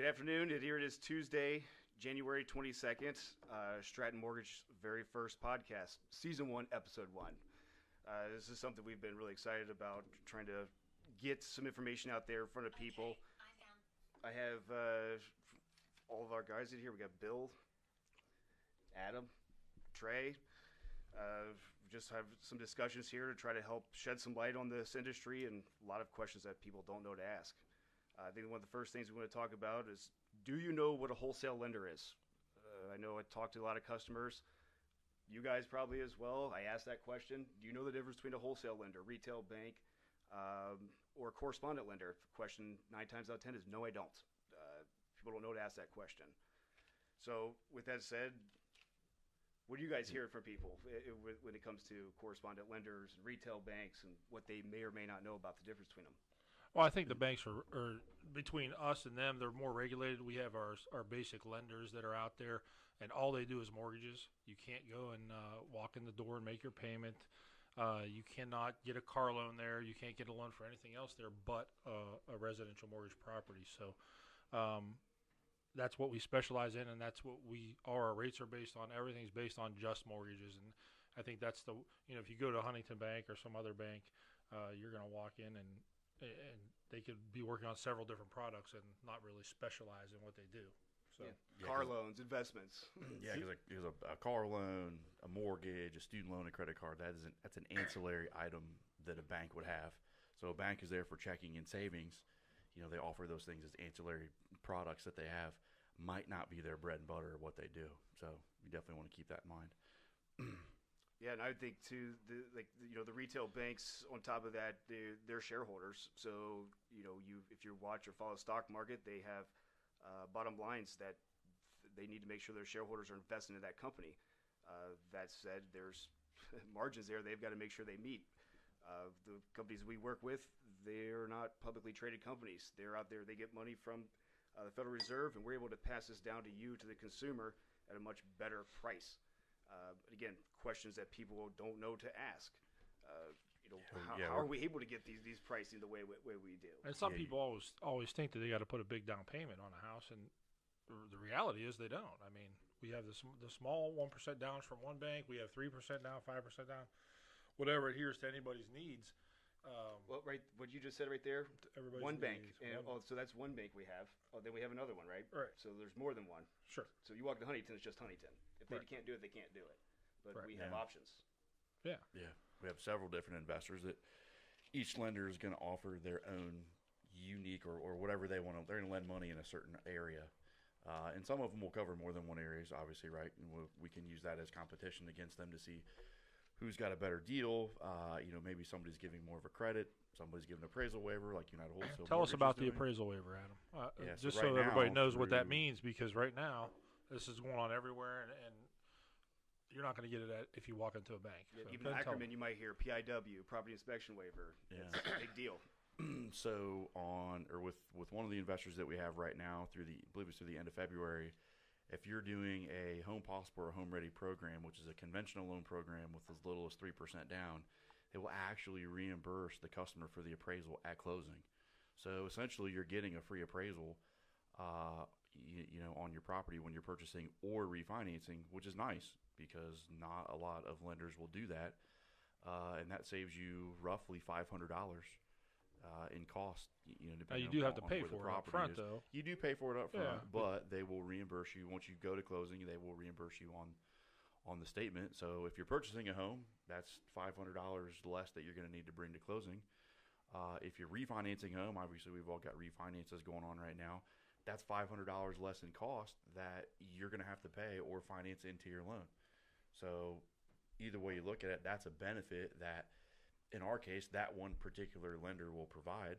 Good afternoon. And here it is Tuesday, January 22nd. Uh, Stratton Mortgage very first podcast, season one, episode one. Uh, this is something we've been really excited about, trying to get some information out there in front of people. I found. I have uh, all of our guys in here. We got Bill, Adam, Trey. Uh, just have some discussions here to try to help shed some light on this industry and a lot of questions that people don't know to ask. I think one of the first things we want to talk about is do you know what a wholesale lender is? Uh, I know I talked to a lot of customers. You guys probably as well. I asked that question. Do you know the difference between a wholesale lender, retail bank, um, or correspondent lender? Question nine times out of ten is no, I don't. Uh, people don't know to ask that question. So, with that said, what do you guys hear from people when it comes to correspondent lenders and retail banks and what they may or may not know about the difference between them? Well, I think the banks are, are between us and them. They're more regulated. We have our our basic lenders that are out there, and all they do is mortgages. You can't go and uh, walk in the door and make your payment. Uh, you cannot get a car loan there. You can't get a loan for anything else there but uh, a residential mortgage property. So. Um, that's what we specialize in, and that's what we are. our rates are based on. Everything's based on just mortgages, and I think that's the you know if you go to Huntington Bank or some other bank, uh, you're going to walk in and and they could be working on several different products and not really specialize in what they do. So Yeah. Yeah, Car 'cause- loans, investments. Yeah, because there's a, a car loan, a mortgage, a student loan, a credit card. That is an, that's an ancillary item that a bank would have. So a bank is there for checking and savings. You know, they offer those things as ancillary products that they have. Might not be their bread and butter or what they do. So you definitely want to keep that in mind. Yeah, and I would think too, the like you know the retail banks. On top of that, they're, they're shareholders. So you know, you if you watch or follow the stock market, they have uh, bottom lines that they need to make sure their shareholders are investing in that company. Uh, that said, there's margins there. They've got to make sure they meet. Uh, the companies we work with, they're not publicly traded companies. They're out there. They get money from uh, the Federal Reserve, and we're able to pass this down to you, to the consumer, at a much better price. Uh, but again, questions that people don't know to ask. Uh, you know, how, yeah, how are we're- able to get these these pricing the way way we do? and some Yeah, you- people always always think that they got to put a big down payment on a house, and the reality is they don't. I mean, we have the the small one percent downs from one bank. We have three percent down, five percent down, whatever adheres to anybody's needs. Um, Well, right, what you just said right there. everybody's one bank, needs, and one- oh, so that's one bank we have. Oh, then we have another one, right? Right. So there's more than one. sure. So you walk to Huntington, it's just Huntington. If they Right. can't do it, they can't do it. But Right. we have Yeah. options. Yeah. Yeah, we have several different investors that each lender is going to offer their own unique or, or whatever they want to. They're going to lend money in a certain area, uh, and some of them will cover more than one areas, obviously, right? And we'll, we can use that as competition against them to see who's got a better deal. Uh, you know, maybe somebody's giving more of a credit, somebody's giving an appraisal waiver, like United Wholesale. Tell us about the doing. appraisal waiver, Adam. Uh, Yeah, so just right so everybody now knows what that means, because right now this is going on everywhere, and, and you're not going to get it at, if you walk into a bank. So Even go ahead and tell Ackerman, you might hear PIW, property inspection waiver. Yeah. It's a big deal. so on or with with one of the investors that we have right now through the I believe it's through the end of February, if you're doing a home possible or home ready program, which is a conventional loan program with as little as three percent down, they will actually reimburse the customer for the appraisal at closing. So essentially, you're getting a free appraisal, uh, you, you know, on your property when you're purchasing or refinancing, which is nice because not a lot of lenders will do that, uh, and that saves you roughly five hundred dollars uh, in cost. You know, depending you do have to pay for it up front, is. though. You do pay for it up front, Yeah. but they will reimburse you once you go to closing. They will reimburse you on on the statement. So if you're purchasing a home, that's five hundred dollars less that you're going to need to bring to closing. Uh, if you're refinancing home, obviously we've all got refinances going on right now. That's five hundred dollars less in cost that you're going to have to pay or finance into your loan. So either way you look at it, that's a benefit that, in our case, that one particular lender will provide.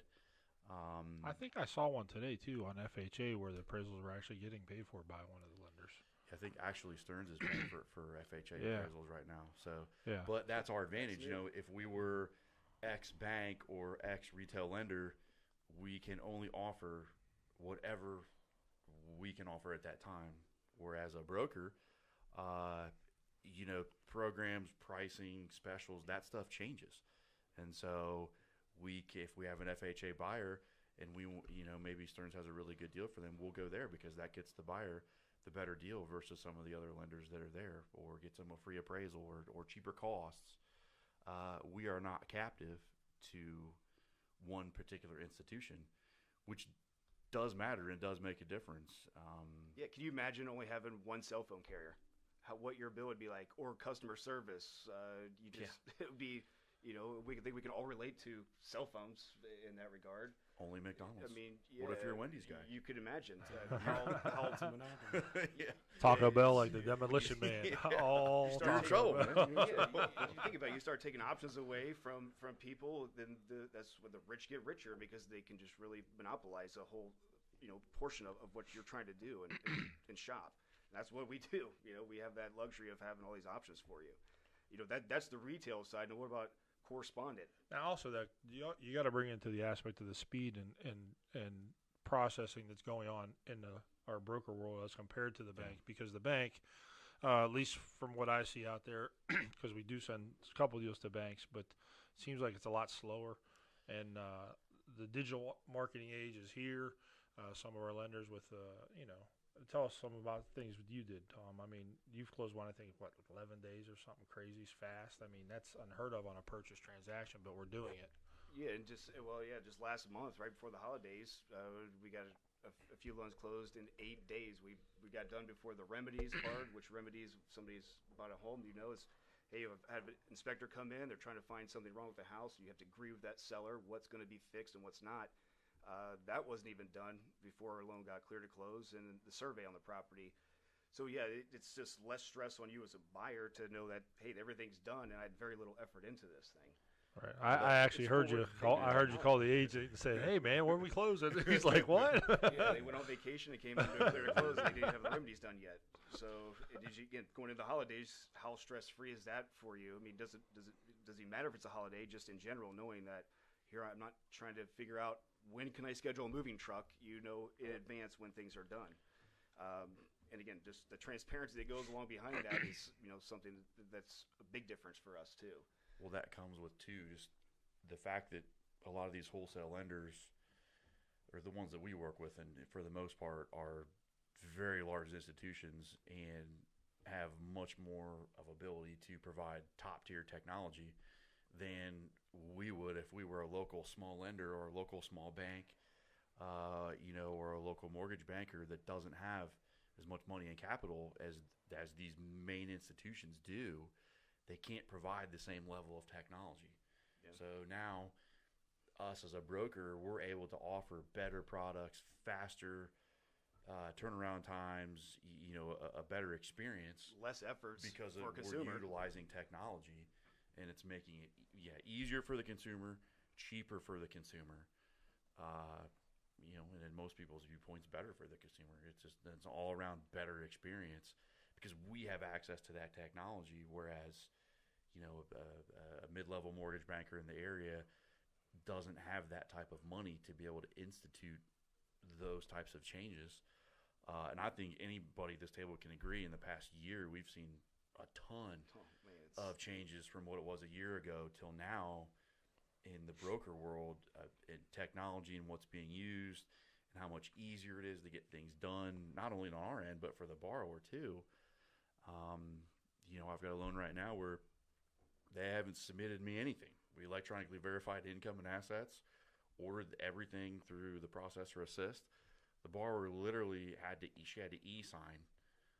Um, I think I saw one today too on FHA where the appraisals were actually getting paid for by one of the lenders. I think actually Stearns is paying for, for FHA Yeah. appraisals right now. So, Yeah. but that's our advantage. You know, if we were X bank or X retail lender, we can only offer whatever we can offer at that time. Whereas a broker, uh, you know, programs, pricing, specials, that stuff changes. And so we, if we have an FHA buyer and we, you know, maybe Stearns has a really good deal for them. We'll go there because that gets the buyer the better deal versus some of the other lenders that are there, or gets them a free appraisal or, or cheaper costs. Uh, we are not captive to one particular institution, which does matter and does make a difference. Um, Yeah, can you imagine only having one cell phone carrier? How what your bill would be like, or customer service? Uh, you just it would be, you know, we think we can all relate to cell phones in that regard. only McDonald's. I mean, What if you're a Wendy's guy? You could imagine uh, how, how yeah. Taco Yeah, Bell, like the demolition man. Yeah. All You You're in start trouble, Taco. Bell. yeah, you, you think about it, you start taking options away from from people, then the, that's when the rich get richer because they can just really monopolize a whole, you know, portion of, of what you're trying to do and, and, and shop. And that's what we do. You know, we have that luxury of having all these options for you. You know, that that's the retail side. And what about correspondent? Now, also that you you got to bring into the aspect of the speed and and and processing that's going on in the our broker world as compared to the bank because the bank, uh, at least from what I see out there, because we do send a couple deals to banks, but it seems like it's a lot slower, and uh, the digital marketing age is here. Uh, some of our lenders with uh, you know. Tell us some about things that you did, Tom. I mean, you've closed one, I think, what, 11 days or something crazy fast. I mean, that's unheard of on a purchase transaction, but we're doing it. Yeah, and just well, yeah, just last month, right before the holidays, uh, we got a, a few loans closed in eight days. We we got done before the remedies part, which remedies somebody's bought a home, you know, is hey, I've had an inspector come in, they're trying to find something wrong with the house. You have to agree with that seller what's going to be fixed and what's not. Uh, that wasn't even done before our loan got clear to close, and the survey on the property. So yeah, it, it's just less stress on you as a buyer to know that hey, everything's done, and I had very little effort into this thing. Right. I, I actually heard you call. I heard you call the agent and say, "Hey, man, when we close it?" He's like, "What?" yeah, they went on vacation and came in to clear to close. And they didn't have the remedies done yet. So, did you again going into the holidays? How stress free is that for you? I mean, does it does it does it matter if it's a holiday? Just in general, knowing that here I'm not trying to figure out when can I schedule a moving truck. You know in advance when things are done. Um, and again, just the transparency that goes along behind that is you know something that's a big difference for us too. Well, that comes with too just the fact that a lot of these wholesale lenders, or the ones that we work with, and for the most part, are very large institutions and have much more of ability to provide top tier technology than we would if we were a local small lender or a local small bank, uh, you know, or a local mortgage banker that doesn't have as much money and capital as as these main institutions do. They can't provide the same level of technology. Yeah. So now, us as a broker, we're able to offer better products, faster uh, turnaround times, you know, a, a better experience Less efforts because of, we're utilizing technology, and it's making it yeah easier for the consumer, cheaper for the consumer. Uh, you know, and in most people's viewpoints, better for the consumer. It's just it's an all around better experience because we have access to that technology, whereas you know a, a mid level mortgage banker in the area doesn't have that type of money to be able to institute those types of changes. Uh, and I think anybody at this table can agree. In the past year, we've seen a ton Oh, man, of changes from what it was a year ago till now in the broker world, uh, in technology and what's being used, and how much easier it is to get things done, not only on our end but for the borrower too. Um, you know, I've got a loan right now where they haven't submitted me anything. We electronically verified income and assets, ordered everything through the processor assist. The borrower literally had to she had to e-sign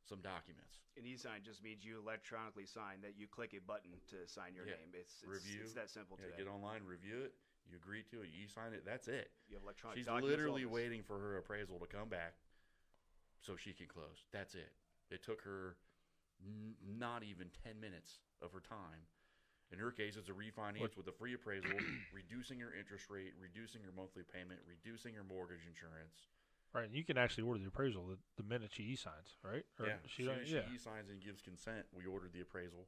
some documents. An e-sign just means you electronically sign that you click a button to sign your Yeah. name. It's, it's Review. It's that simple Yeah, today. get online, review it, you agree to it, you e-sign it. That's it. You have electronic. She's literally all this. waiting for her appraisal to come back so she can close. That's it. It took her n- not even 10 minutes of her time. In her case, it's a refinance What- with a free appraisal, reducing her interest rate, reducing her monthly payment, reducing her mortgage insurance. Right. And you can actually order the appraisal the, the minute she e-signs, right? Or yeah, She soon she yeah. e-signs and gives consent, we ordered the appraisal.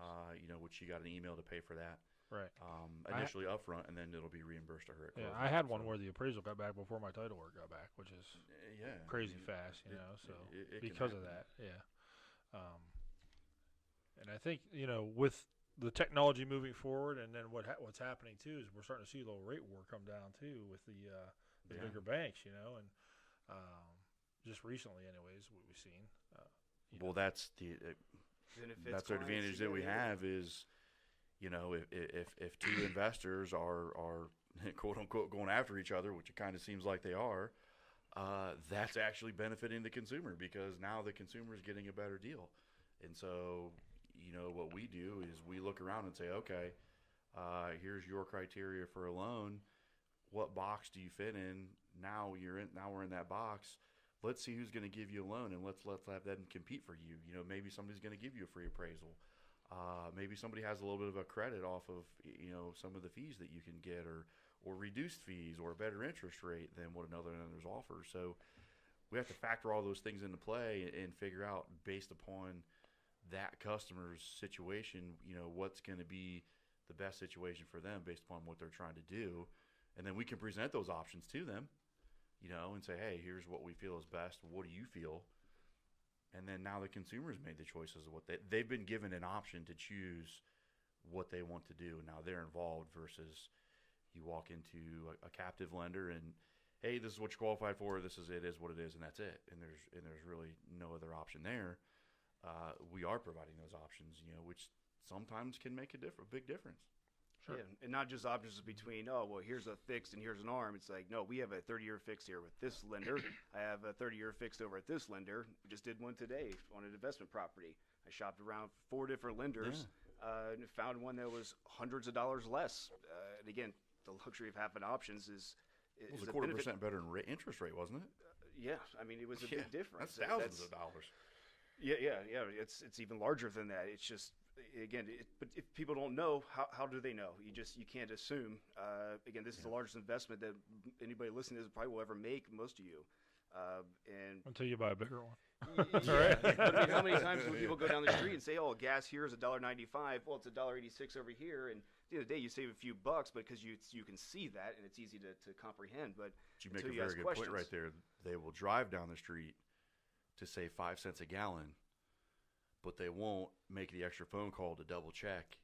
Uh, you know, which she got an email to pay for that Right. um, I- initially upfront, and then it'll be reimbursed to her. At Yeah. I had one So, where the appraisal got back before my title work got back, which is uh, yeah, I crazy mean, fast, you it- know. So it- it because of that, yeah. Um, and I think you know with the technology moving forward, and then what ha- what's happening too is we're starting to see a little rate war come down too with the uh, the Yeah. bigger banks, you know, and um, just recently, anyways, what we've seen. Uh, you know, Well, that's the uh, Benefits that's our advantage that we have is, you know, if if if two investors are are quote unquote going after each other, which it kind of seems like they are, uh, that's actually benefiting the consumer because now the consumer is getting a better deal, and so you know what we do is we look around and say, okay, uh, here's your criteria for a loan. What box do you fit in? Now you're in. Now we're in that box let's see who's going to give you a loan and let's let's have them compete for you. You know, maybe somebody's going to give you a free appraisal. Uh, maybe somebody has a little bit of a credit off of you know some of the fees that you can get, or or reduced fees, or a better interest rate than what another lenders offer. So we have to factor all those things into play and figure out based upon that customer's situation, you know, what's going to be the best situation for them based upon what they're trying to do, and then we can present those options to them you know, and say, hey, here's what we feel is best. What do you feel? And then now the consumers made the choices of what they they've been given an option to choose what they want to do. Now they're involved versus you walk into a, a captive lender and hey, this is what you're qualified for. This is it is what it is, and that's it. And there's and there's really no other option there. Uh, we are providing those options, you know, which sometimes can make a diff- a big difference. Sure. Yeah, and not just options between oh well here's a fixed and here's an arm. It's like no, we have a 30 year fixed here with this lender. I have a 30 year fixed over at this lender. We just did one today on an investment property. I shopped around four different lenders uh, and found one that was hundreds of dollars less. Uh, and again, the luxury of having options is It was a quarter benefit. percent better in ra- interest rate, wasn't it? Yeah, I mean it was a Yeah, big difference. That's Uh, thousands of dollars. yeah, yeah, yeah. It's it's even larger than that. It's just again, it, but if people don't know, how, how do they know? You just you can't assume. Uh, again, this is the largest investment that anybody listening to this probably will ever make. Most of you, uh, and until you buy a bigger one. y- yeah. But I mean, how many times will people go down the street and say, "Oh, gas here is a dollar ninety-five. Well, it's a dollar eighty-six over here," and at the end of the day, you save a few bucks but because you you can see that and it's easy to, to comprehend. But But you make a you very good point right there. They will drive down the street to save five cents a gallon, but they won't make the extra phone call to double check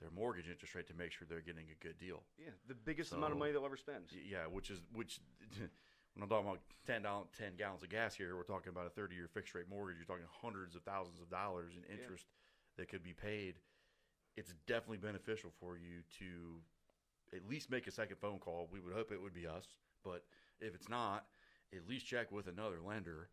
their mortgage interest rate to make sure they're getting a good deal. yeah, the biggest amount of money they'll ever spend. Yeah, which is which. When I'm talking about 10, doll- 10 gallons of gas here, we're talking about a 30 year fixed rate mortgage. You're talking hundreds of thousands of dollars in interest that could be paid. It's definitely beneficial for you to at least make a second phone call. We would hope it would be us, but if it's not, at least check with another lender,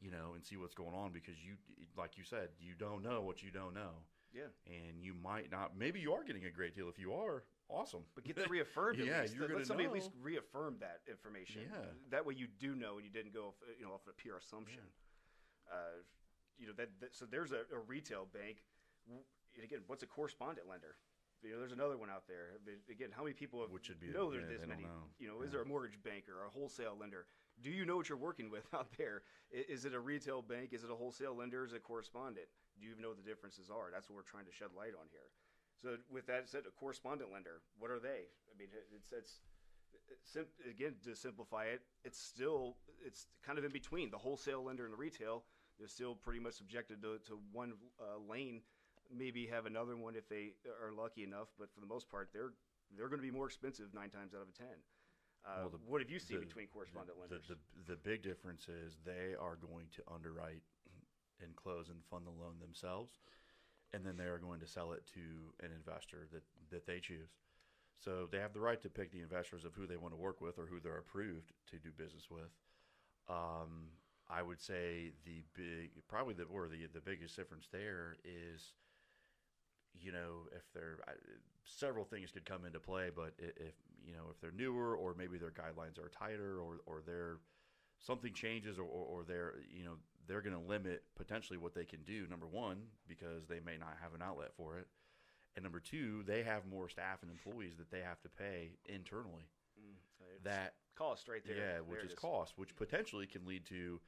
you know, and see what's going on because you, like you said, you don't know what you don't know, Yeah. and you might not. Maybe you are getting a great deal. If you are, awesome. But get that reaffirmed. Yeah, least. you're Let somebody at least reaffirm that information. Yeah. That way you do know and you didn't go, off, you know, off a pure assumption. Uh, you know that, that. So there's a, a retail bank. And Again, what's a correspondent lender? You know, there's another one out there. Again, how many people have, Which should be know yeah, there's this many? know. You know, is there a mortgage banker or a wholesale lender? Do you know what you're working with out there? Is it a retail bank? Is it a wholesale lender? Is it a correspondent? Do you even know what the differences are? That's what we're trying to shed light on here. So with that said, a correspondent lender, what are they? I mean, it's it's, sim- again to simplify it, it's still it's kind of in between the wholesale lender and the retail. They're still pretty much subjected to, to one uh, lane. Maybe have another one if they are lucky enough, but for the most part, they're they're going to be more expensive nine times out of ten. Uh, Well, the- what have you seen the- between correspondent the, lenders? The, the, the big difference is they are going to underwrite and close and fund the loan themselves, and then they are going to sell it to an investor that, that they choose. So they have the right to pick the investors of who they want to work with or who they're approved to do business with. Um, I would say the big, probably the or the the biggest difference there is, you know, if there several things could come into play, but if you know if they're newer or maybe their guidelines are tighter or or they're something changes or, or, or they're you know they're going to limit potentially what they can do. Number one, because they may not have an outlet for it, and number two, they have more staff and employees that they have to pay internally. Mm, That cost right there. yeah, There which is cost, which potentially can lead to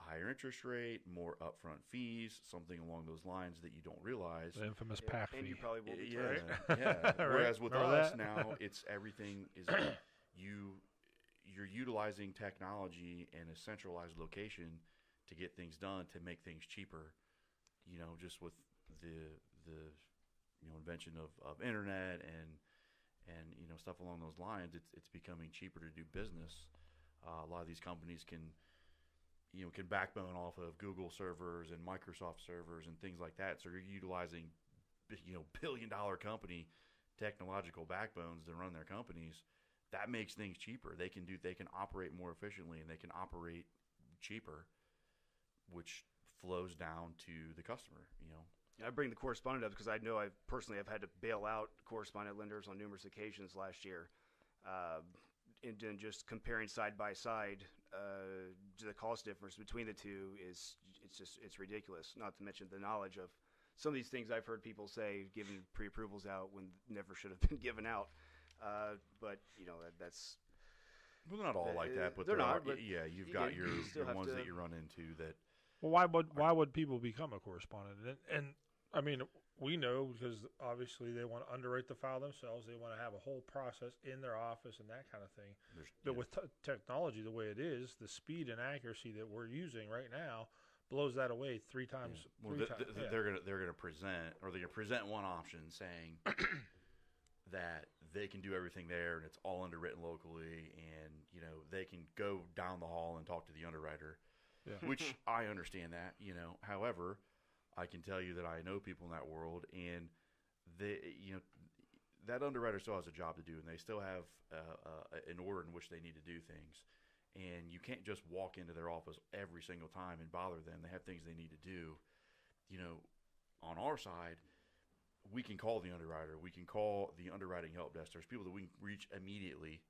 a higher interest rate, more upfront fees, something along those lines that you don't realize. The infamous Yeah, pack and fee. you probably will be yeah, charged. yeah. Right. Whereas with Remember us that? now, it's everything is you you're utilizing technology in a centralized location to get things done to make things cheaper. You know, just with the the you know invention of, of internet and and you know stuff along those lines, it's it's becoming cheaper to do business Uh, a lot of these companies can, you know, can backbone off of Google servers and Microsoft servers and things like that. So you're utilizing, you know, billion dollar company technological backbones to run their companies. That makes things cheaper. They can do, they can operate more efficiently and they can operate cheaper, which flows down to the customer. You know, I bring the correspondent up because I know I personally have had to bail out correspondent lenders on numerous occasions last year. Uh, and then just comparing side by side, uh, the cost difference between the two is it's just it's ridiculous. Not to mention the knowledge of some of these things I've heard people say giving pre-approvals out when never should have been given out. Uh, but you know that, that's well, they're not all like Uh, that, but they're not, are- but yeah, you've you got get- your, you your ones to- that you run into that Well, why would why would people become a correspondent? And, and I mean, we know because obviously they want to underwrite the file themselves. They want to have a whole process in their office and that kind of thing. there's But yeah, with t- technology the way it is, the speed and accuracy that we're using right now blows that away three yeah. times. Well, three th- ti- th- yeah. they're gonna they're gonna present or they're gonna present one option saying that they can do everything there and it's all underwritten locally and you know they can go down the hall and talk to the underwriter, Yeah. which I understand that you know. However, I can tell you that I know people in that world and they you know that underwriter still has a job to do and they still have uh, uh, an order in which they need to do things. And you can't just walk into their office every single time and bother them. They have things they need to do. You know on our side we can call the underwriter. We can call the underwriting help desk. There's people that we can reach immediately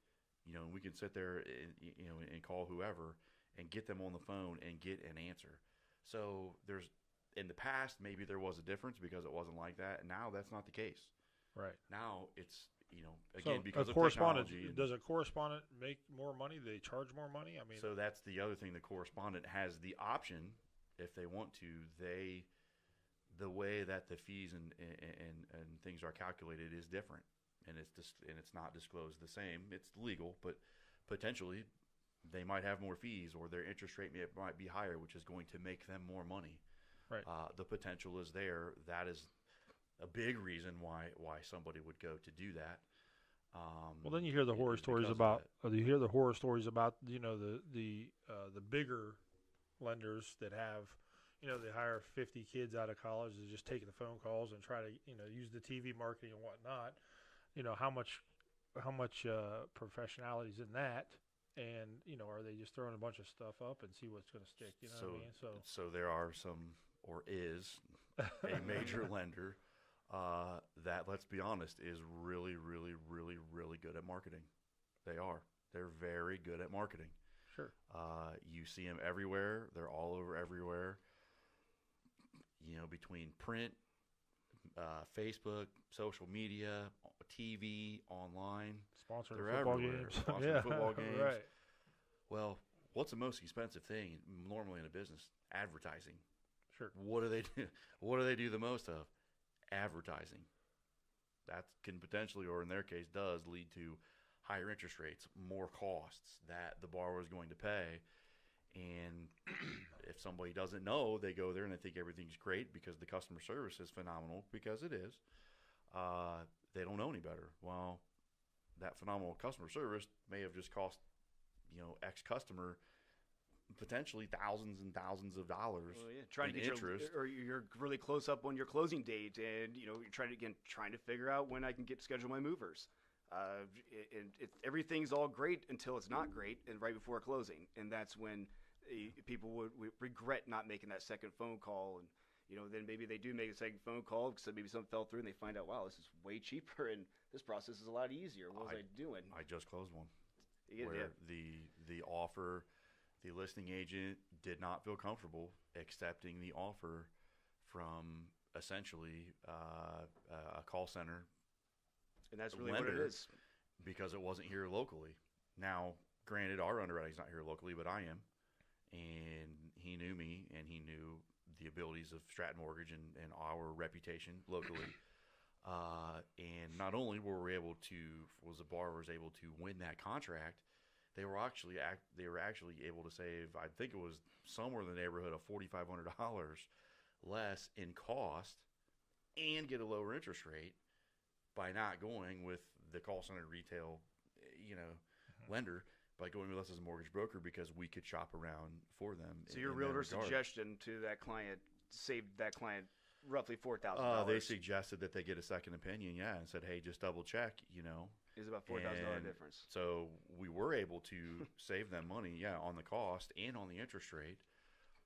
you know and we can sit there and you know and call whoever and get them on the phone and get an answer. So there's in the past maybe there was a difference because it wasn't like that and now that's not the case right. now it's you know So again because a of correspondent technology does a correspondent make more money? Do they charge more money? I mean, so that's the other thing. The correspondent has the option, if they want to, they the way that the fees and and, and things are calculated is different, and it's just, and it's not disclosed the same. It's legal, but potentially they might have more fees, or their interest rate may, might be higher, which is going to make them more money. Right. Uh, the potential is there. That is a big reason why why somebody would go to do that. Um, Well, then you hear the horror stories about. You hear the horror stories about you know the the uh, the bigger lenders that have, you know, they hire fifty kids out of college to just taking the phone calls and try to you know use the TV marketing and whatnot. You know how much how much uh, professionality is in that, and you know are they just throwing a bunch of stuff up and see what's going to stick? You know so, what I mean? So so there are some, or is a major lender uh, that, let's be honest, is really, really, really, really good at marketing. They are. They're very good at marketing. sure. Uh, you see them everywhere. They're all over everywhere. You know, between print, uh, Facebook, social media, TV, online. Sponsoring They're football everywhere. games. Sponsoring yeah, football games. Right. Well, what's the most expensive thing normally in a business? Advertising. Sure. What do they do? What do they do the most of? Advertising. That can potentially, or in their case, does lead to higher interest rates, more costs that the borrower is going to pay. And if somebody doesn't know, they go there and they think everything's great because the customer service is phenomenal because it is. Uh, they don't know any better. Well, that phenomenal customer service may have just cost, you know, X customer potentially thousands and thousands of dollars Well, yeah, trying to get interest. your, or you're really close up on your closing date, and you know you're trying to again trying to figure out when I can get schedule my movers. Uh, and it, everything's all great until it's not great, and right before closing, and that's when uh, people would, would regret not making that second phone call, and you know then maybe they do make a second phone call because maybe something fell through, and they find out, wow, this is way cheaper, and this process is a lot easier. What was I, I- doing? I just closed one Yeah, where yeah. the the offer, the listing agent did not feel comfortable accepting the offer from essentially uh, a call center and that's really what it is. because it wasn't here locally. Now, granted, our underwriting's not here locally, but I am, and he knew me, and he knew the abilities of Stratton Mortgage and, and our reputation locally. Uh, and not only were we able to, was the borrowers able to win that contract, they were actually act, they were actually able to save. I think it was somewhere in the neighborhood of forty five hundred dollars less in cost, and get a lower interest rate by not going with the call center retail, eh, you know, lender. by going with us as a mortgage broker because we could shop around for them. So in- your in that realtor's suggestion to that client saved that client roughly four thousand Uh, they suggested that they get a second opinion, yeah, and said, "Hey, just double check," you know. Is about four thousand dollar difference. So we were able to save them money, yeah, on the cost and on the interest rate.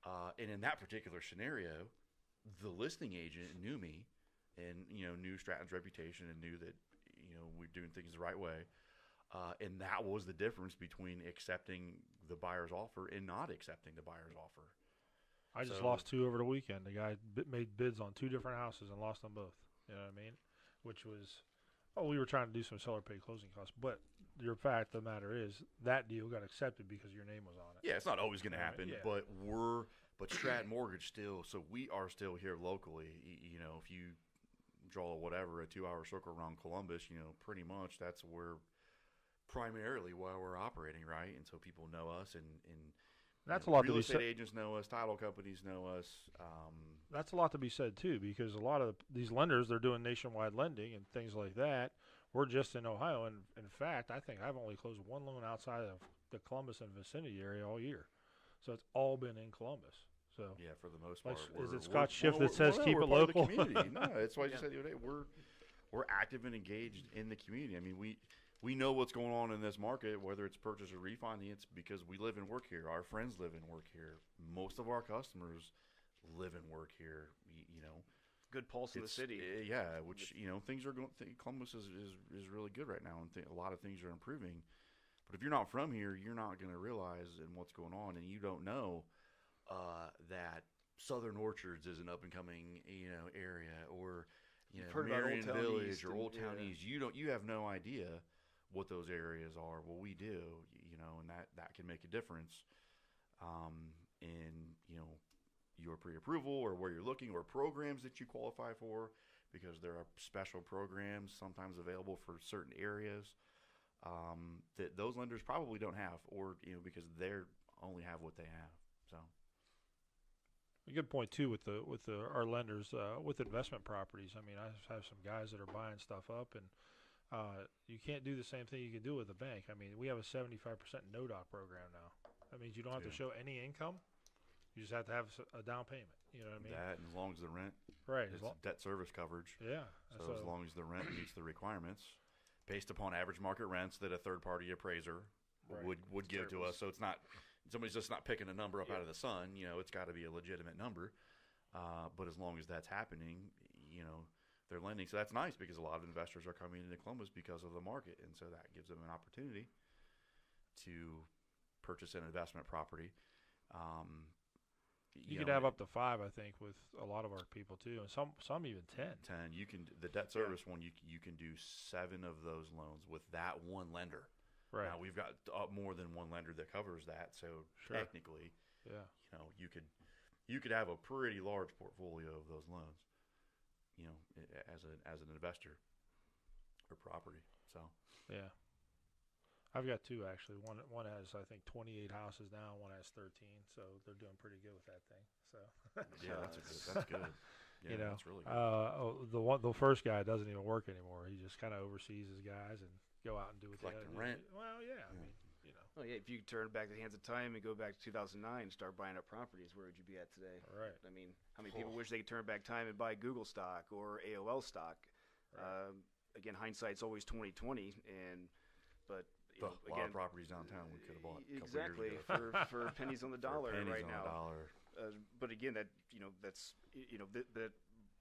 Uh, and in that particular scenario, the listing agent knew me, and you know knew Stratton's reputation and knew that you know we're doing things the right way. Uh, and that was the difference between accepting the buyer's offer and not accepting the buyer's offer. I just So- lost two over the weekend. The guy bi- made bids on two different houses and lost them both. You know what I mean? Which was, oh, we were trying to do some seller paid closing costs. But your fact of the matter is that deal got accepted because your name was on it. Yeah, it's not always going to happen, yeah. but we're but Stratton Mortgage still. So we are still here locally. You know, if you draw whatever a two-hour circle around Columbus, you know, pretty much that's where primarily why we're operating, right? And so people know us, and and you That's know, a lot to real be estate said. agents know us, title companies know us. Um, That's a lot to be said too, because a lot of these lenders they're doing nationwide lending and things like that. We're just in Ohio, and in fact, I think I've only closed one loan outside of the Columbus and vicinity area all year. So it's all been in Columbus. So yeah, for the most Like, part. is it Scott Schiff that says well, keep it part of the local? community. no, that's why I just Yeah. said the other day we're we're active and engaged in the community. I mean, we we know what's going on in this market, whether it's purchase or refinance, because we live and work here. Our friends live and work here. Most of our customers live and work here. y- You know, Good pulse of the city. uh, yeah, which you know things are going. Th- Columbus is, is is really good right now, and th- a lot of things are improving. But if you're not from here, you're not going to realize and what's going on, and you don't know uh, that Southern Orchards is an up and coming you know area, or you You've know heard about Old Merion Village East or Old Town yeah. East. You don't. You have no idea what those areas are. Well, we do, you know, and that that can make a difference. Um, in you know your pre-approval or where you're looking or programs that you qualify for because there are special programs sometimes available for certain areas um, that those lenders probably don't have or you know because they're only have what they have so A good point too with the with the our lenders uh, with investment properties. I mean, I have some guys that are buying stuff up, and uh, you can't do the same thing you can do with a bank. I mean, we have a seventy five percent no doc program now. That means you don't have to show any income. You just have to have a down payment. You know what I mean? that as long as the rent right. It's lo- debt service coverage yeah. so, as long as the rent meets the requirements based upon average market rents that a third party appraiser Right. would would give to us. So it's not somebody's just not picking a number up out of the sun. You know, it's got to be a legitimate number. Uh, but as long as that's happening, you know, they're lending. So that's nice because a lot of investors are coming into Columbus because of the market, and so that gives them an opportunity to purchase an investment property. Um, you, know, could have up to five, I think, with a lot of our people too, and some some even ten. ten. You can the debt service one. You you can do seven of those loans with that one lender. Right. Now we've got uh, more than one lender that covers that, so Sure. technically, yeah. you know, you could you could have a pretty large portfolio of those loans, you know, as a as an investor or property. So Yeah. I've got two actually. One one has I think 28 houses now. One has 13. So they're doing pretty good with that thing. So yeah, that's a good, that's good. Yeah, you know, that's really good. uh, oh, the one the first guy doesn't even work anymore. He just kind of oversees his guys and go out and do what they rent. do. Well, yeah, I mean, Oh yeah, if you could turn back the hands of time and go back to 2009 and start buying up properties, where would you be at today? right. I mean, how many people wish they could turn back time and buy Google stock or AOL stock? Right. Um, again, hindsight's always 2020, and but you know, a lot again, of properties downtown we could have bought exactly for for pennies on the dollar right now. Dollar. Uh, but again, that you know that's you know that, that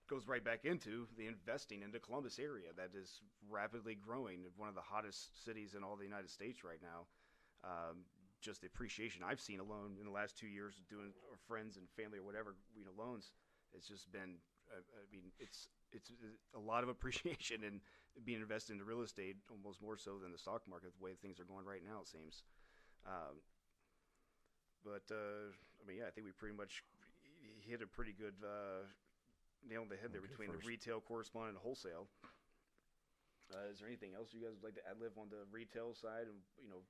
goes right back into the investing into Columbus area that is rapidly growing, one of the hottest cities in all the United States right now. Um, just the appreciation I've seen alone in the last two years doing or friends and family or whatever you know loans. It's just been I, I mean it's it's a lot of appreciation and being invested into real estate almost more so than the stock market the way things are going right now it seems. Um, but uh, I mean, yeah, I think we pretty much hit a pretty good uh, nail on the head there Okay, between first. the retail correspondent and wholesale. Uh, is there anything else you guys would like to ad live on the retail side? And you know,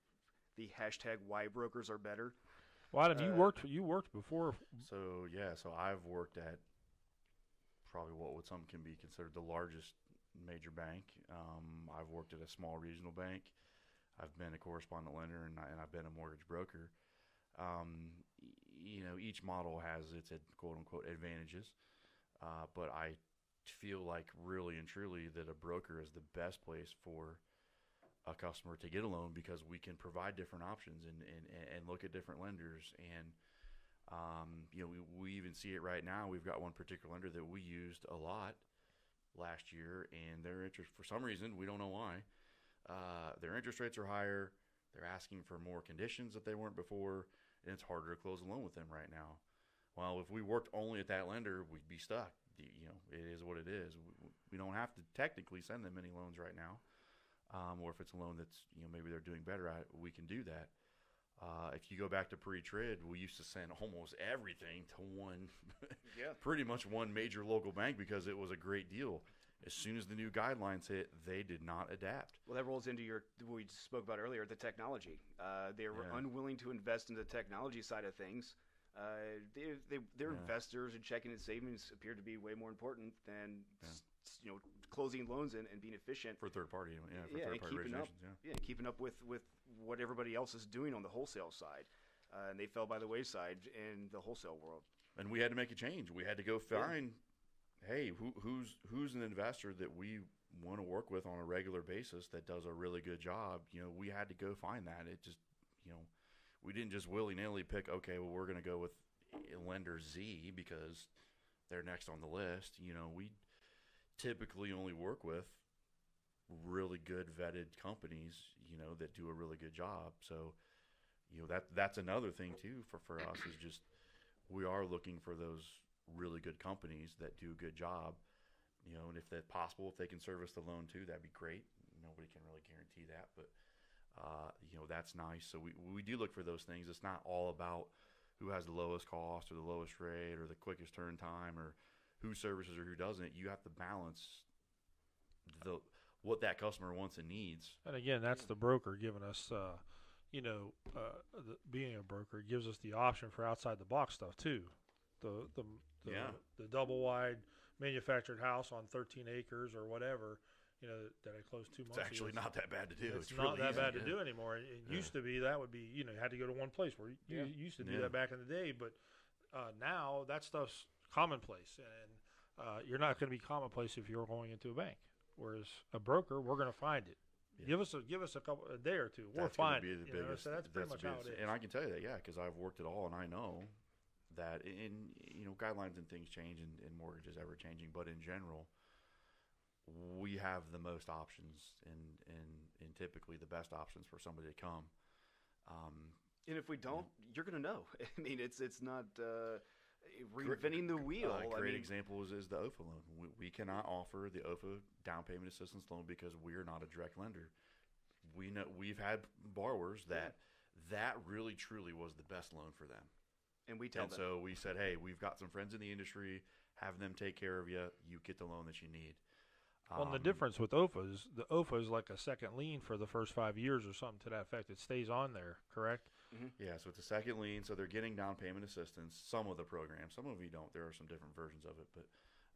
the hashtag why brokers are better. Well, Adam, you Uh, worked you worked before. So yeah, so I've worked at probably what would some can be considered the largest major bank. Um, I've worked at a small regional bank. I've been a correspondent lender, and, I, and I've been a mortgage broker. Um, you know, each model has its quote unquote advantages, uh, but I feel like really and truly that a broker is the best place for a customer to get a loan because we can provide different options and, and, and look at different lenders. And um, you know we, we even see it right now. We've got one particular lender that we used a lot last year and their interest for some reason we don't know why uh, their interest rates are higher. They're asking for more conditions that they weren't before and it's harder to close a loan with them right now. Well if we worked only at that lender we'd be stuck. You know it is what it is. We, we don't have to technically send them any loans right now um, or if it's a loan that's you know maybe they're doing better at, we can do that. Uh, if you go back to pre-TRID, we used to send almost everything to one, Yeah. pretty much one major local bank because it was a great deal. As soon as the new guidelines hit, they did not adapt. Well, that rolls into your what we spoke about earlier, the technology. Uh, they were Yeah. unwilling to invest in the technology side of things. Uh, they, they, their Yeah. investors and checking and savings appear to be way more important than Yeah. s- s- you know closing loans and, and being efficient. For third party, yeah, for Yeah, third party keeping up. yeah. Yeah, keeping up with with what everybody else is doing on the wholesale side, uh, and they fell by the wayside in the wholesale world. and we had to make a change. We had to go Yeah. find, hey, who, who's who's an investor that we want to work with on a regular basis that does a really good job. You know, we had to go find that. It just, you know, we didn't just willy nilly pick. Okay, well, we're going to go with lender Z because they're next on the list. You know, we typically only work with really good vetted companies. You know, that do a really good job. So, you know, that that's another thing too for for us is just we are looking for those really good companies that do a good job. You know, and if that's possible, if they can service the loan too, that'd be great. Nobody can really guarantee that, but uh, you know that's nice. So we we do look for those things. It's not all about who has the lowest cost or the lowest rate or the quickest turn time or who services or who doesn't. You have to balance the what that customer wants and needs. And again, that's the broker giving us, uh, you know, uh, the, being a broker gives us the option for outside the box stuff too. The the the, Yeah. the double wide manufactured house on 13 acres or whatever, you know, that I closed two months. It's months actually ago. not that bad to do. It's, It's, not really that easy, bad to yeah. do anymore. It, it Yeah. used to be that would be you know you had to go to one place where you, Yeah. you used to do Yeah. that back in the day, but uh, now that stuff's commonplace, and uh, you're not going to be commonplace if you're going into a bank. Whereas a broker, we're going to find it. Yeah. Give us a give us a couple a day or two. We're That's gonna fine. be the you know, biggest- so that's pretty much the how it biggest- is. And I can tell you that, yeah, because I've worked it all, and I know that in you know guidelines and things change, and, and mortgages ever changing, but in general, we have the most options, and and and typically the best options for somebody to come. Um, And if we don't, you're going to know. I mean, it's it's not uh, Great- reinventing the wheel. A I great mean, example is, is the OFA loan. We, we cannot offer the OFA down payment assistance loan because we're not a direct lender. We know we've had borrowers that that really truly was the best loan for them. and we tell them and them. so we said, hey, we've got some friends in the industry. Have them take care of you. You get the loan that you need. well, and the Um, difference with OFA is the OFA is like a second lien for the first five years or something to that effect. It stays on there, correct? Yeah, so it's a second lien, so they're getting down payment assistance. Some of the programs, some of you don't. There are some different versions of it, but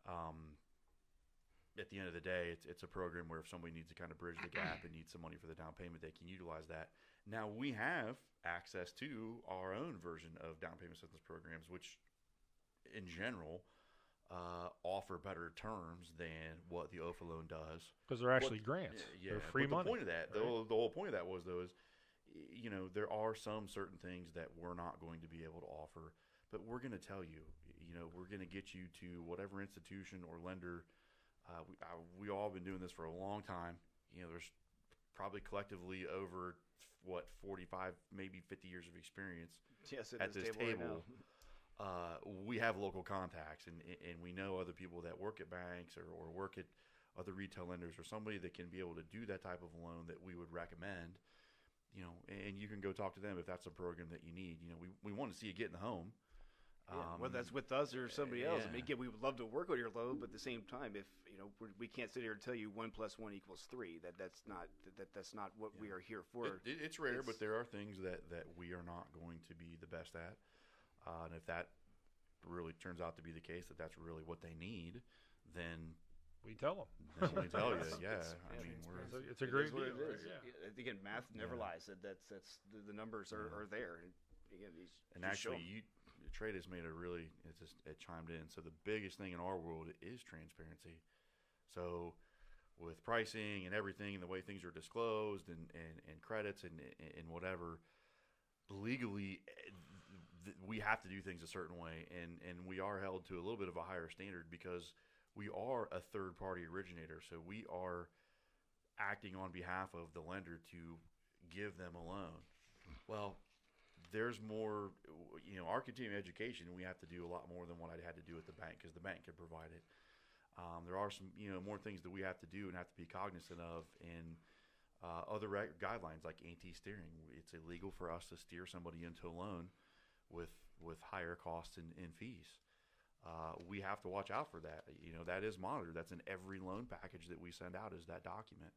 um, at the end of the day, it's, it's a program where if somebody needs to kind of bridge the gap and needs some money for the down payment, they can utilize that. Now we have access to our own version of down payment assistance programs, which, in general, uh, offer better terms than what the OFA loan does. Because they're actually grants. Yeah, they're free money. The point of that, the, right? whole, the whole point of that was though is, you know, there are some certain things that we're not going to be able to offer, but we're going to tell you. You know, we're going to get you to whatever institution or lender. Uh, we I, we all been doing this for a long time. You know, there's probably collectively over what 45, maybe 50 years of experience yes, at this right table, now. uh, we have local contacts and, and we know other people that work at banks or, or work at other retail lenders or somebody that can be able to do that type of loan that we would recommend, you know, and you can go talk to them if that's a program that you need. You know, we, we want to see you get in the home. Yeah, Um, whether that's with us or somebody else. I mean, again, we would love to work on your loan, but at the same time, if you know, we're, we can't sit here and tell you one plus one equals three. That that's not that that's not what we are here for. It, it, it's rare, it's- but there are things that, that we are not going to be the best at. Uh, and if that really turns out to be the case, that that's really what they need, then We tell them. We tell you. Yeah, it's- I mean, we're It's a, it's a great is what deal. it is. Yeah. Yeah, Again, math never Yeah. lies. That that's that's the, the numbers are, Yeah. are there. And again, these And just show actually, 'em. you trade has made a really it just it chimed in. So the biggest thing in our world is transparency. So with pricing and everything and the way things are disclosed and, and, and credits and, and whatever, legally eh, th- we have to do things a certain way and, and we are held to a little bit of a higher standard because we are a third party originator. So we are acting on behalf of the lender to give them a loan. Well, there's more, you know, our continuing education, we have to do a lot more than what I had to do at the bank because the bank could provide it. Um, there are some, you know, more things that we have to do and have to be cognizant of in uh, other guidelines like anti-steering. It's illegal for us to steer somebody into a loan with with higher costs and, and fees. Uh, we have to watch out for that. You know, that is monitored. That's in every loan package that we send out is that document.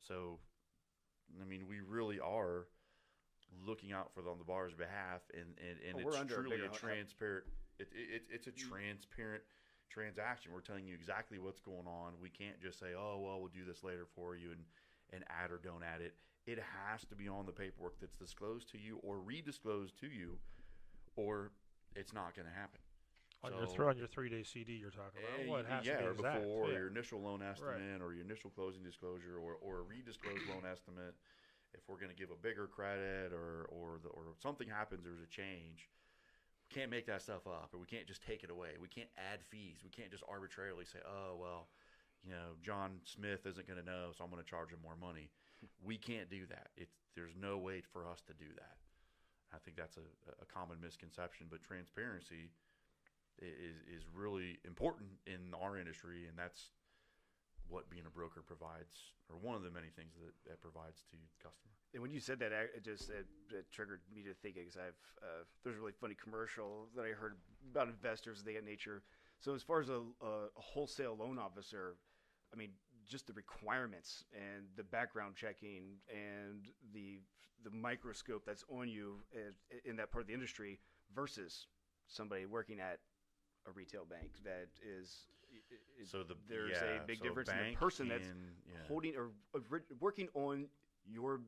So, I mean, we really are looking out for the, on the bar's behalf, and and, and Well, it's a truly a hu- transparent. It, it, it's a transparent transaction. We're telling you exactly what's going on. We can't just say, "Oh, well, we'll do this later for you," and and add or don't add it. It has to be on the paperwork that's disclosed to you or redisclosed to you, or it's not going to happen. On your So- th- on your three day CD, you're talking about. Eh, Well, yeah, to or be exact. before yeah. your initial loan estimate or your initial closing disclosure or, or a redisclosed loan estimate. If we're going to give a bigger credit or or the, or something happens, there's a change. We can't make that stuff up, or we can't just take it away. We can't add fees. We can't just arbitrarily say, "Oh, well, you know, John Smith isn't going to know, so I'm going to charge him more money." we can't do that. It's there's no way for us to do that. I think that's a, a common misconception, but transparency is is really important in our industry, and that's what being a broker provides, or one of the many things that that provides to the customer. And when you said that, it just it, it triggered me to think because I've uh, there's a really funny commercial that I heard about investors of that nature. So as far as a, a wholesale loan officer, I mean, just the requirements and the background checking and the the microscope that's on you in that part of the industry versus somebody working at a retail bank that is. i- i- So the there's yeah, a big so difference in the person that's yeah. holding or working on your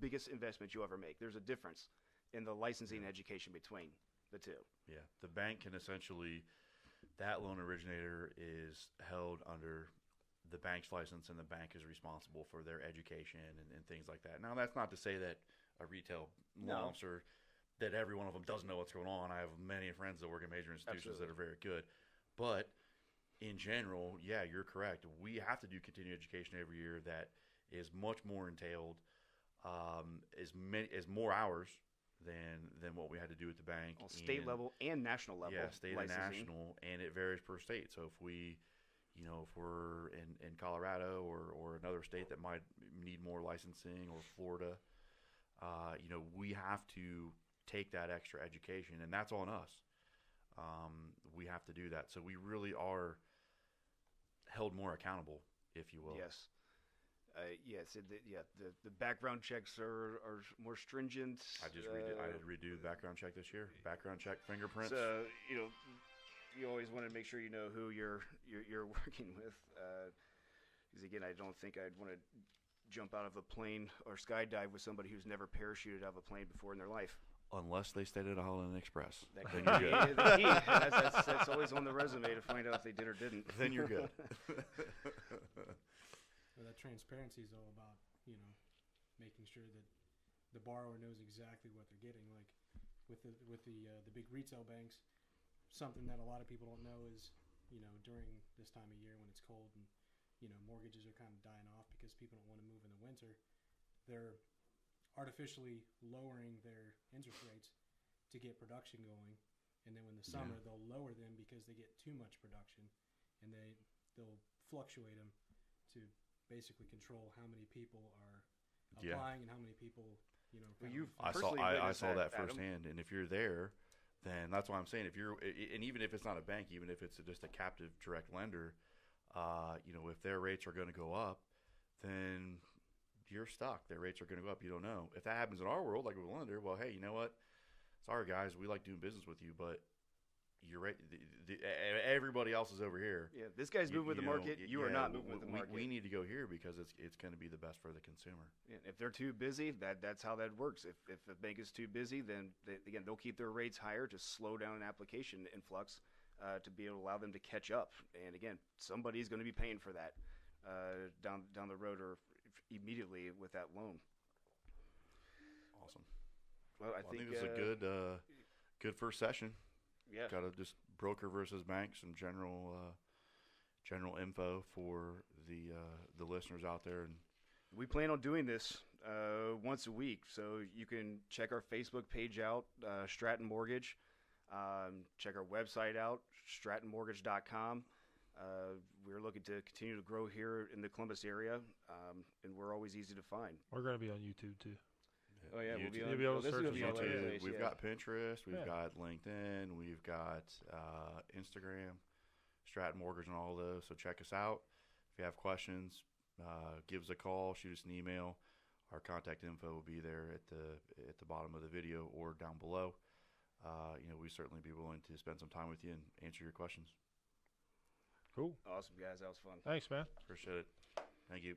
biggest investment you ever make. There's a difference in the licensing and education between the two. Yeah, the bank can essentially that loan originator is held under the bank's license, and the bank is responsible for their education and, and things like that. Now, that's not to say that a retail loan No. officer that every one of them doesn't know what's going on. I have many friends that work in major institutions that are very good, but in general, yeah, you're correct. We have to do continuing education every year that is much more entailed, um, is many, is more hours than than what we had to do at the bank. On state and- level and national level. yeah, state licensing. and national, and it varies per state. So if we, you know, if we're in, in Colorado or, or another state that might need more licensing, or Florida, uh, you know, we have to take that extra education, and that's on us. Um, we have to do that. So we really are held more accountable, if you will. Yes. Uh, yes, it, yeah. The, the background checks are, are more stringent. I just redo, I uh, did redo the background check this year. Background check, fingerprints. So you know, you always want to make sure you know who you're you're, you're working with. Because again, I don't think I'd want to jump out of a plane or skydive with somebody who's never parachuted out of a plane before in their life. Unless they stayed at a Holiday Inn Express, That then you're good. That's, that's, that's always on the resume to find out if they did or didn't. then you're good. Well, that transparency is all about you know making sure that the borrower knows exactly what they're getting. Like with the with the uh, the big retail banks, something that a lot of people don't know is you know during this time of year when it's cold and you know mortgages are kind of dying off because people don't want to move in the winter, they're artificially lowering their interest rates to get production going, and then when the summer they'll lower them because they get too much production, and they they'll fluctuate them to basically control how many people are Yeah. applying and how many people you know. Well, you've I saw I, I saw that, that Adam. firsthand, and if you're there, then that's why I'm saying if you're i- i- and even if it's not a bank, even if it's just a captive direct lender, uh, you know, if their rates are going to go up, then you're stuck. Their rates are going to go up. You don't know if that happens in our world, like with a lender. Well, hey, you know what? Sorry guys, we like doing business with you, but you're right. The, the, everybody else is over here. Yeah, this guy's You- moving with the you know, market. y- You are not moving with the we- market. We need to go here because it's it's going to be the best for the consumer. Yeah, if they're too busy, that that's how that works. If if the bank is too busy, then they, again they'll keep their rates higher to slow down an application influx uh, to be able to allow them to catch up. And again, somebody's going to be paying for that uh, down down the road or immediately with that loan. Awesome. Well, I Well, I think, think it's uh, a good uh, good first session. Yeah, Got to just broker versus bank, some general uh, general info for the uh, the listeners out there, and we plan on doing this uh, once a week, so you can check our Facebook page out, uh, Stratton Mortgage. Um, check our website out, strattonmortgage.com. Uh, we're looking to continue to grow here in the Columbus area, um, and we're always easy to find. We're going to be on YouTube too. Oh yeah, we'll be on. You'll be able to search gonna be on YouTube. place, We've yeah. got Pinterest, we've Yeah. got LinkedIn, we've got uh, Instagram, Stratton Mortgage, and all those. So check us out. If you have questions, uh, give us a call, shoot us an email. Our contact info will be there at the at the bottom of the video or down below. Uh, you know, we certainly be willing to spend some time with you and answer your questions. Cool. Awesome guys, that was fun. Thanks, man. Appreciate it. Thank you.